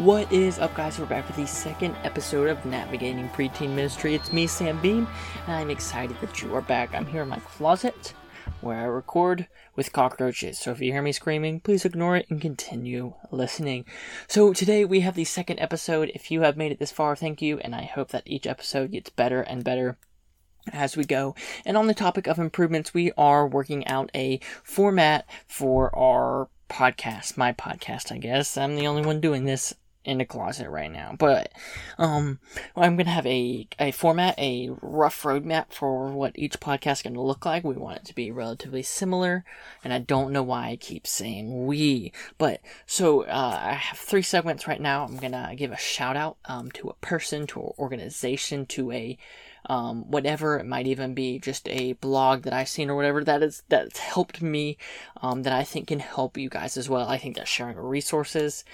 What is up, guys? We're back for the second episode of Navigating Preteen Ministry. It's me, Sam Beam, and I'm excited that you are back. I'm here in my closet where I record with cockroaches. So if you hear me screaming, please ignore it and continue listening. So today we have the second episode. If you have made it this far, thank you, and I hope that each episode gets better and better as we go. And on the topic of improvements, we are working out a format for our podcast, my podcast, I guess. I'm the only one doing this in the closet right now. But um I'm gonna have a a format, a rough roadmap for what each podcast is gonna look like. We want it to be relatively similar, and I don't know why I keep saying we. But so uh, I have three segments right now. I'm gonna give a shout out um, to a person, to an organization, to a um, whatever it might even be just a blog that I've seen or whatever that is that's helped me um, that I think can help you guys as well. I think that sharing resources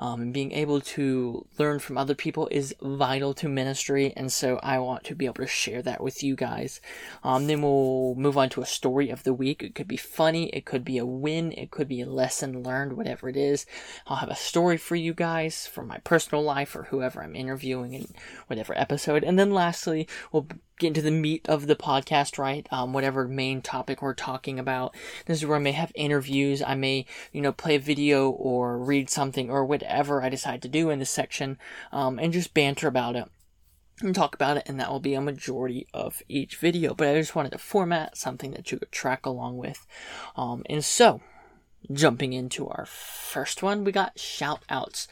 um, and being able to learn from other people is vital to ministry, and so I want to be able to share that with you guys. Um, then we'll move on to a story of the week. It could be funny, it could be a win, it could be a lesson learned, whatever it is. I'll have a story for you guys from my personal life or whoever I'm interviewing in whatever episode. And then lastly, we'll get into the meat of the podcast, right? Um, whatever main topic we're talking about. This is where I may have interviews. I may, you know, play a video or read something or whatever I decide to do in this section, um, and just banter about it and talk about it, and that will be a majority of each video. But I just wanted to format something that you could track along with. Um, and so, jumping into our first one, we got shout outs.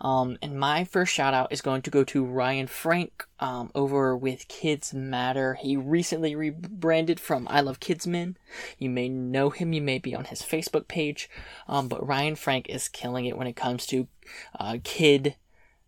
Um, and my first shout out is going to go to Ryan Frank um, over with Kids Matter. He recently rebranded from I Love KidMin. You may know him, you may be on his Facebook page. Um, but Ryan Frank is killing it when it comes to uh, kid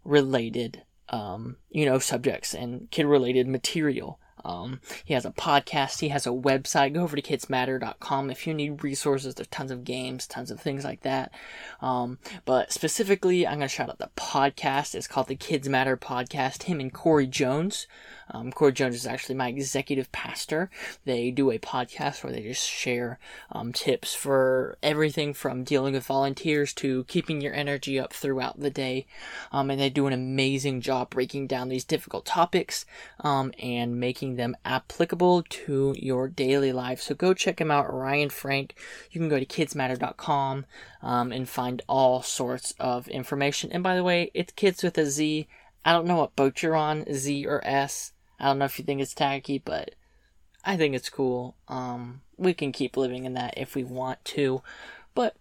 related um, you know, subjects and kid related material. Um, he has a podcast, he has a website. Go over to kidsmatter.com if you need resources. There's tons of games, tons of things like that. Um, but specifically, I'm going to shout out the podcast. It's called the Kids Matter Podcast. Him and Corey Jones. Um, Corey Jones is actually my executive pastor. They do a podcast where they just share um, tips for everything from dealing with volunteers to keeping your energy up throughout the day. Um, and they do an amazing job breaking down these difficult topics um, and making them applicable to your daily life. So go check him out, Ryan Frank. You can go to kidsmatter.com um, and find all sorts of information. And by the way, it's kids with a Z. I don't know what boat you're on, Z or S. I don't know if you think it's tacky, but I think it's cool. Um, we can keep living in that if we want to, but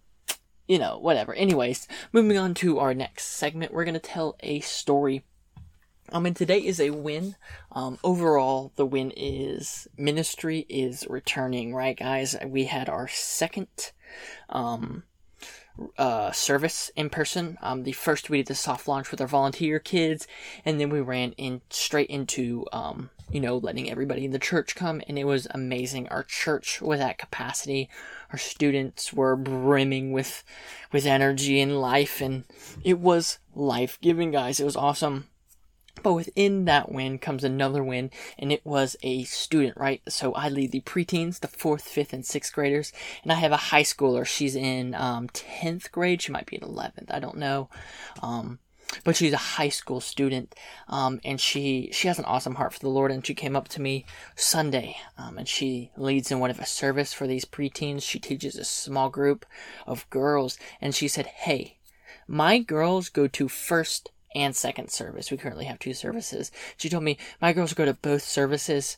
you know, whatever. Anyways, moving on to our next segment, we're gonna tell a story. Um, and today is a win. Um, overall, the win is ministry is returning, right, guys? We had our second, um, uh, service in person. Um, the first we did the soft launch with our volunteer kids, and then we ran in straight into um, you know letting everybody in the church come, and it was amazing. Our church was at capacity. Our students were brimming with with energy and life, and it was life giving, guys. It was awesome. But within that win comes another win, and it was a student, right? So I lead the preteens, the fourth, fifth, and sixth graders, and I have a high schooler. She's in um, 10th grade. She might be in 11th. I don't know. Um, but she's a high school student, um, and she she has an awesome heart for the Lord. And she came up to me Sunday, um, and she leads in one of a service for these preteens. She teaches a small group of girls, and she said, "Hey, my girls go to first and second service. We currently have two services. She told me my girls go to both services.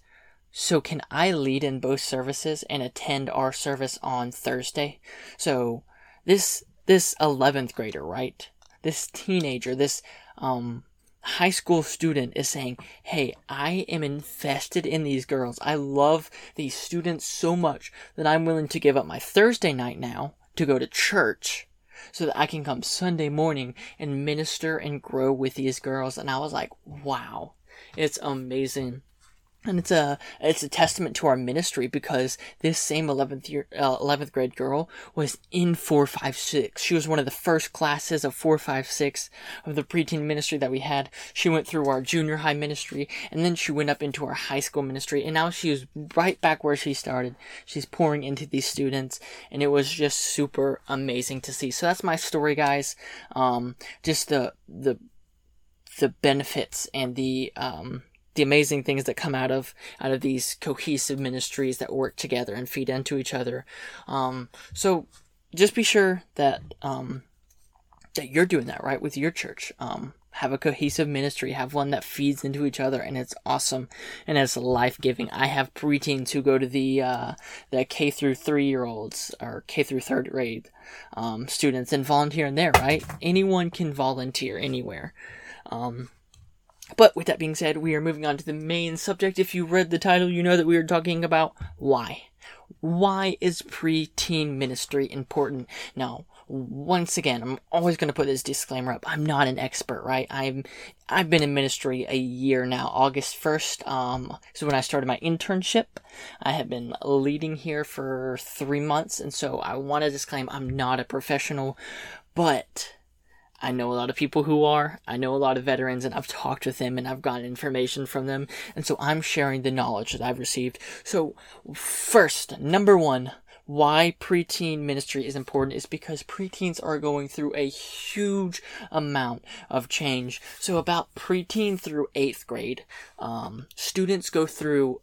So can I lead in both services and attend our service on Thursday? So this this 11th grader, right? This teenager, this um high school student is saying, Hey, I am invested in these girls. I love these students so much that I'm willing to give up my Thursday night now to go to church so that I can come Sunday morning and minister and grow with these girls. And I was like, wow, it's amazing. And it's a it's a testament to our ministry because this same 11th year uh, 11th grade girl was in 456 she was one of the first classes of 456 of the preteen ministry that we had. She went through our junior high ministry and then she went up into our high school ministry and now she is right back where she started. She's pouring into these students and it was just super amazing to see. So that's my story guys. Um just the the the benefits and the um the amazing things that come out of out of these cohesive ministries that work together and feed into each other. Um, so just be sure that um, that you're doing that right with your church. Um, have a cohesive ministry, have one that feeds into each other, and it's awesome and it's life giving. I have preteens who go to the uh, the K through three year olds or K through third grade um, students and volunteer in there. Right? Anyone can volunteer anywhere. Um, but with that being said, we are moving on to the main subject. If you read the title, you know that we are talking about why. Why is preteen ministry important? Now, once again, I'm always going to put this disclaimer up. I'm not an expert, right? I'm I've been in ministry a year now. August 1st um is when I started my internship. I have been leading here for 3 months and so I want to disclaim I'm not a professional, but I know a lot of people who are. I know a lot of veterans and I've talked with them and I've gotten information from them. And so I'm sharing the knowledge that I've received. So first, number one, why preteen ministry is important is because preteens are going through a huge amount of change. So about preteen through eighth grade, um, students go through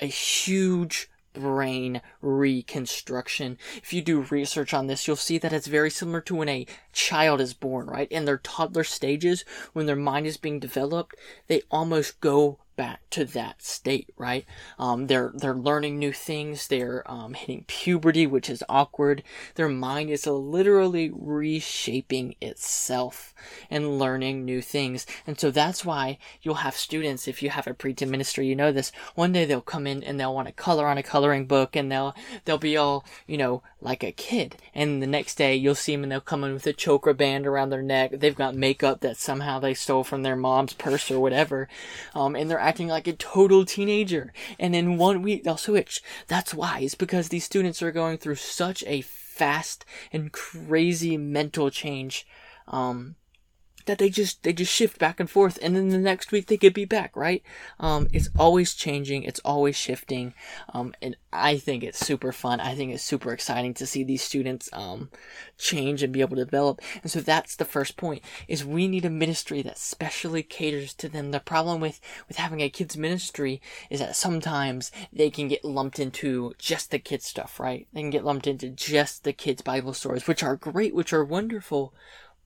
a huge brain reconstruction. If you do research on this, you'll see that it's very similar to when a child is born, right? In their toddler stages, when their mind is being developed, they almost go back to that state, right? Um, they're they're learning new things. They're um, hitting puberty, which is awkward. Their mind is literally reshaping itself and learning new things. And so that's why you'll have students. If you have a preteen ministry, you know this. One day they'll come in and they'll want to color on a coloring book, and they'll they'll be all you know like a kid. And the next day you'll see them and they'll come in with a choker band around their neck. They've got makeup that somehow they stole from their mom's purse or whatever, um, and they're acting like a total teenager. And in one week, they'll switch. That's why. It's because these students are going through such a fast and crazy mental change. Um, that they just they just shift back and forth and then the next week they could be back right? Um, it's always changing it's always shifting um, and i think it's super fun i think it's super exciting to see these students um, change and be able to develop and so that's the first point is we need a ministry that specially caters to them. The problem with with having a kids ministry is that sometimes they can get lumped into just the kids stuff right? They can get lumped into just the kids bible stories which are great which are wonderful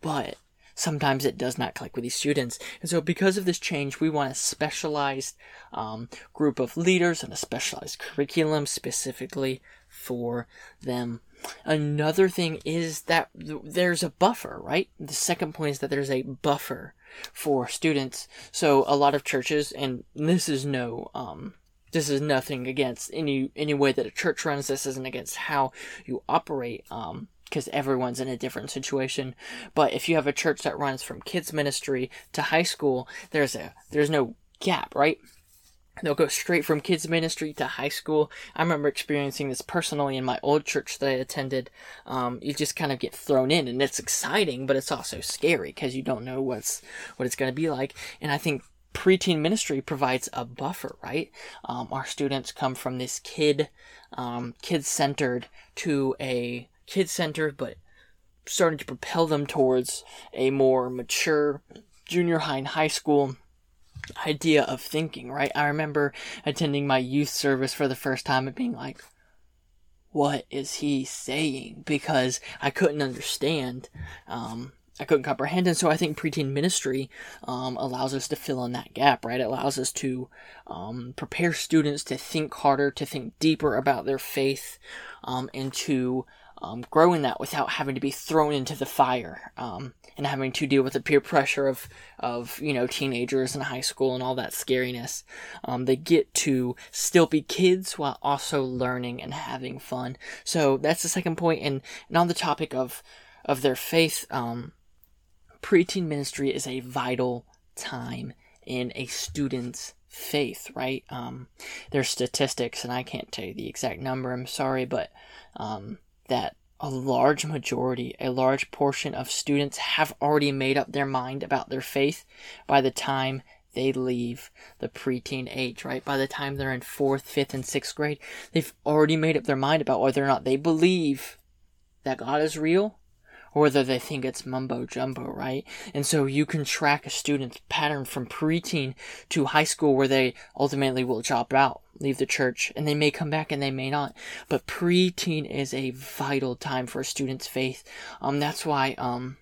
but sometimes it does not click with these students. And so because of this change, we want a specialized um, group of leaders and a specialized curriculum specifically for them. Another thing is that there's a buffer, right? The second point is that there's a buffer for students. So a lot of churches, and this is no, um, this is nothing against any any way that a church runs. This isn't against how you operate. Um, because everyone's in a different situation. But if you have a church that runs from kids ministry to high school, there's a there's no gap, right? They'll go straight from kids ministry to high school. I remember experiencing this personally in my old church that I attended. Um, you just kind of get thrown in, and it's exciting, but it's also scary because you don't know what's what it's going to be like. And I think preteen ministry provides a buffer, right? Um, our students come from this kid, um, kid centered to a kid centered, but starting to propel them towards a more mature junior high and high school idea of thinking, right? I remember attending my youth service for the first time and being like, what is he saying? Because I couldn't understand. Um, I couldn't comprehend. And so I think preteen ministry um, allows us to fill in that gap, right? It allows us to um, prepare students to think harder, to think deeper about their faith, um, and to um, growing that without having to be thrown into the fire um, and having to deal with the peer pressure of of you know teenagers in high school and all that scariness. Um, they get to still be kids while also learning and having fun. So that's the second point. And, and on the topic of of their faith, um, preteen ministry is a vital time in a student's faith, right? Um, there's statistics, and I can't tell you the exact number. I'm sorry, but um, that a large majority, a large portion of students have already made up their mind about their faith by the time they leave the preteen age, right? By the time they're in fourth, fifth, and sixth grade, they've already made up their mind about whether or not they believe that God is real whether they think it's mumbo jumbo, right? And so you can track a student's pattern from preteen to high school where they ultimately will drop out, leave the church, and they may come back and they may not. But preteen is a vital time for a student's faith. Um, that's why, um,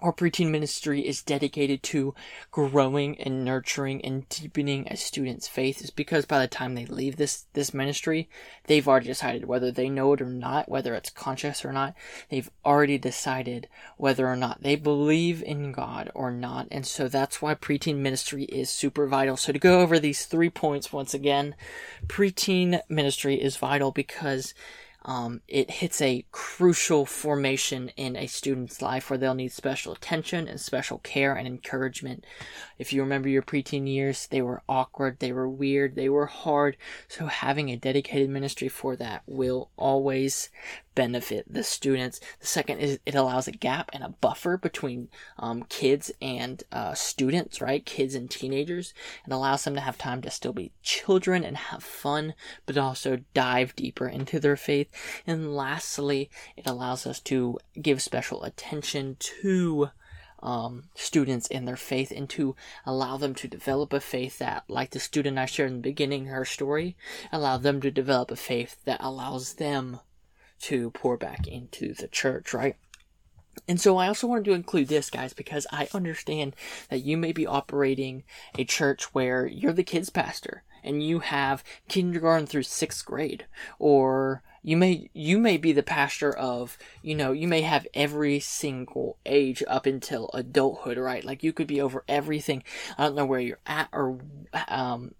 our preteen ministry is dedicated to growing and nurturing and deepening a student's faith is because by the time they leave this this ministry they've already decided whether they know it or not whether it's conscious or not. They've already decided whether or not they believe in god or not. And so that's why preteen ministry is super vital. So to go over these three points once again preteen ministry is vital because um, it hits a crucial formation in a student's life where they'll need special attention and special care and encouragement. If you remember your preteen years, they were awkward, they were weird, they were hard. So having a dedicated ministry for that will always benefit the students. The second is it allows a gap and a buffer between um, kids and uh, students, right? Kids and teenagers, and allows them to have time to still be children and have fun, but also dive deeper into their faith. And lastly, it allows us to give special attention to um, students in their faith and to allow them to develop a faith that, like the student I shared in the beginning, her story, allow them to develop a faith that allows them to pour back into the church, right? And so I also wanted to include this, guys, because I understand that you may be operating a church where you're the kids pastor and you have kindergarten through sixth grade, or you may you may be the pastor of you know you may have every single age up until adulthood, right? Like you could be over everything. I don't know where you're at or um,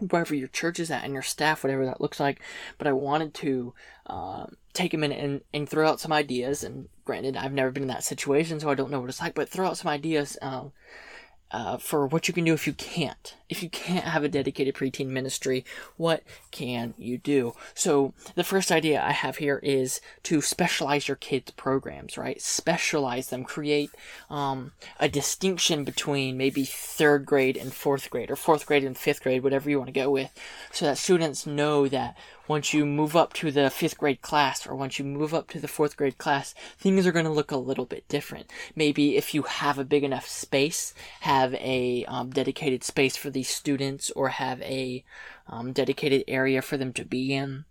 wherever your church is at and your staff, whatever that looks like. But I wanted to uh, take a minute and, and throw out some ideas. And granted, I've never been in that situation, so I don't know what it's like. But throw out some ideas um, uh, for what you can do if you can't. If you can't have a dedicated preteen ministry, what can you do? So, the first idea I have here is to specialize your kids' programs, right? Specialize them. Create um, a distinction between maybe third grade and fourth grade, or fourth grade and fifth grade, whatever you want to go with, so that students know that once you move up to the fifth grade class or once you move up to the fourth grade class, things are going to look a little bit different. Maybe if you have a big enough space, have a um, dedicated space for these students or have a um, dedicated area for them to be in.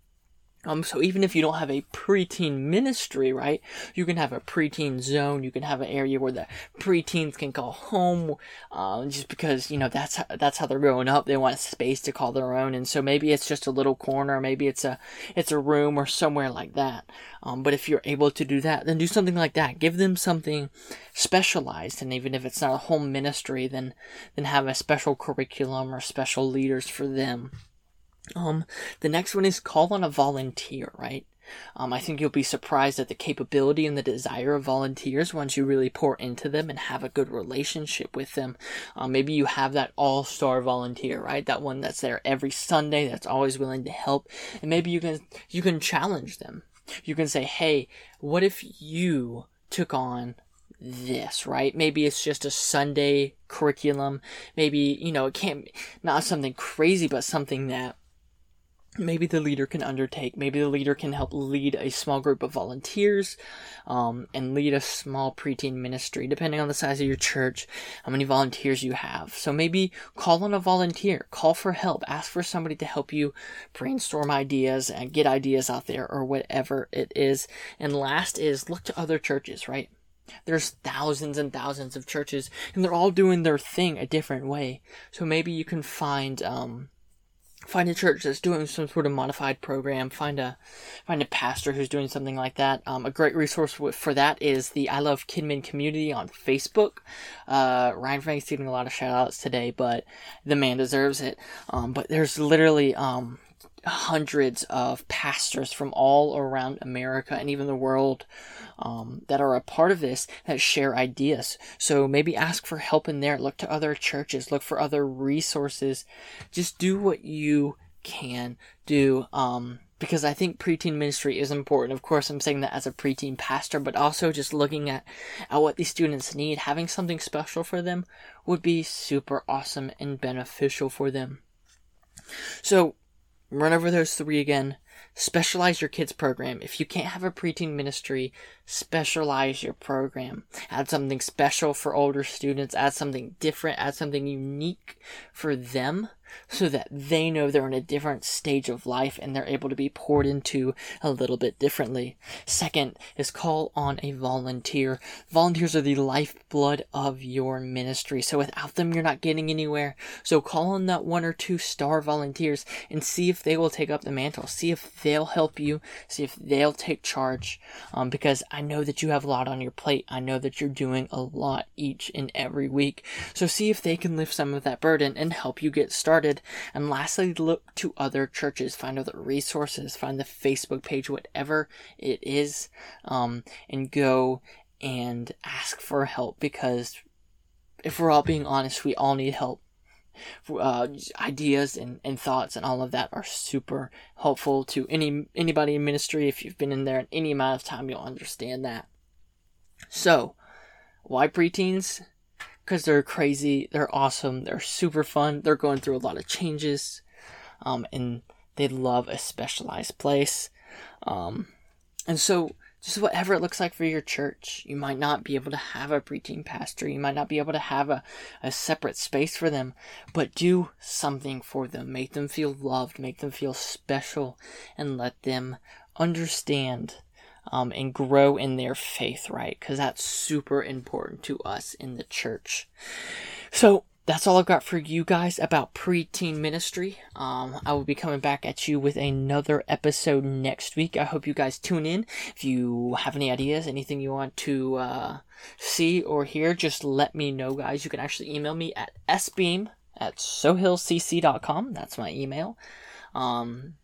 Um, so even if you don't have a preteen ministry, right, you can have a preteen zone. You can have an area where the preteens can call home, uh, just because you know that's how, that's how they're growing up. They want a space to call their own, and so maybe it's just a little corner, maybe it's a it's a room or somewhere like that. Um, but if you're able to do that, then do something like that. Give them something specialized, and even if it's not a home ministry, then then have a special curriculum or special leaders for them. Um, the next one is call on a volunteer, right? Um, I think you'll be surprised at the capability and the desire of volunteers once you really pour into them and have a good relationship with them. Um, maybe you have that all star volunteer, right? That one that's there every Sunday, that's always willing to help, and maybe you can you can challenge them. You can say, "Hey, what if you took on this, right? Maybe it's just a Sunday curriculum. Maybe, you know, it can't, not something crazy, but something that maybe the leader can undertake. Maybe the leader can help lead a small group of volunteers um, and lead a small preteen ministry, depending on the size of your church, how many volunteers you have. So maybe call on a volunteer, call for help, ask for somebody to help you brainstorm ideas and get ideas out there or whatever it is. And last is look to other churches, right? There's thousands and thousands of churches, and they're all doing their thing a different way. So maybe you can find um, find a church that's doing some sort of modified program find a find a pastor who's doing something like that. Um, a great resource for that is the i love kidmin community on facebook. Uh, ryan frank's getting a lot of shout outs today but the man deserves it. Um, but there's literally um, hundreds of pastors from all around America and even the world um, that are a part of this that share ideas. So maybe ask for help in there. Look to other churches. Look for other resources. Just do what you can do. Um, because I think preteen ministry is important. Of course, I'm saying that as a preteen pastor, but also just looking at, at what these students need, having something special for them would be super awesome and beneficial for them. So, run over those three again. Specialize your kids program. If you can't have a preteen ministry, specialize your program. Add something special for older students, add something different, add something unique for them so that they know they're in a different stage of life and they're able to be poured into a little bit differently. Second is call on a volunteer. Volunteers are the lifeblood of your ministry. So without them, you're not getting anywhere. So call on that one or two star volunteers and see if they will take up the mantle. See if they'll help you. See if they'll take charge. Um, because I know that you have a lot on your plate. I know that you're doing a lot each and every week. So see if they can lift some of that burden and help you get started. And lastly, look to other churches, find other resources, find the Facebook page, whatever it is, um, and go and ask for help because if we're all being honest, we all need help. Uh, ideas and, and thoughts and all of that are super helpful to any anybody in ministry. If you've been in there in any amount of time, you'll understand that. So, why preteens? because they're crazy, they're awesome, they're super fun, they're going through a lot of changes, um, and they love a specialized place. Um, and so, just whatever it looks like for your church, you might not be able to have a preteen pastor, you might not be able to have a, a separate space for them, but do something for them. Make them feel loved, make them feel special, and let them understand um, and grow in their faith, right? Because that's super important to us in the church. So that's all I've got for you guys about preteen ministry. Um, I will be coming back at you with another episode next week. I hope you guys tune in. If you have any ideas, anything you want to uh, see or hear, just let me know, guys. You can actually email me at sbeam at sohillcc.com. That's my email. Um,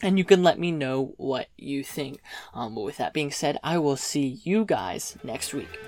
and you can let me know what you think. Um, but with that being said, I will see you guys next week.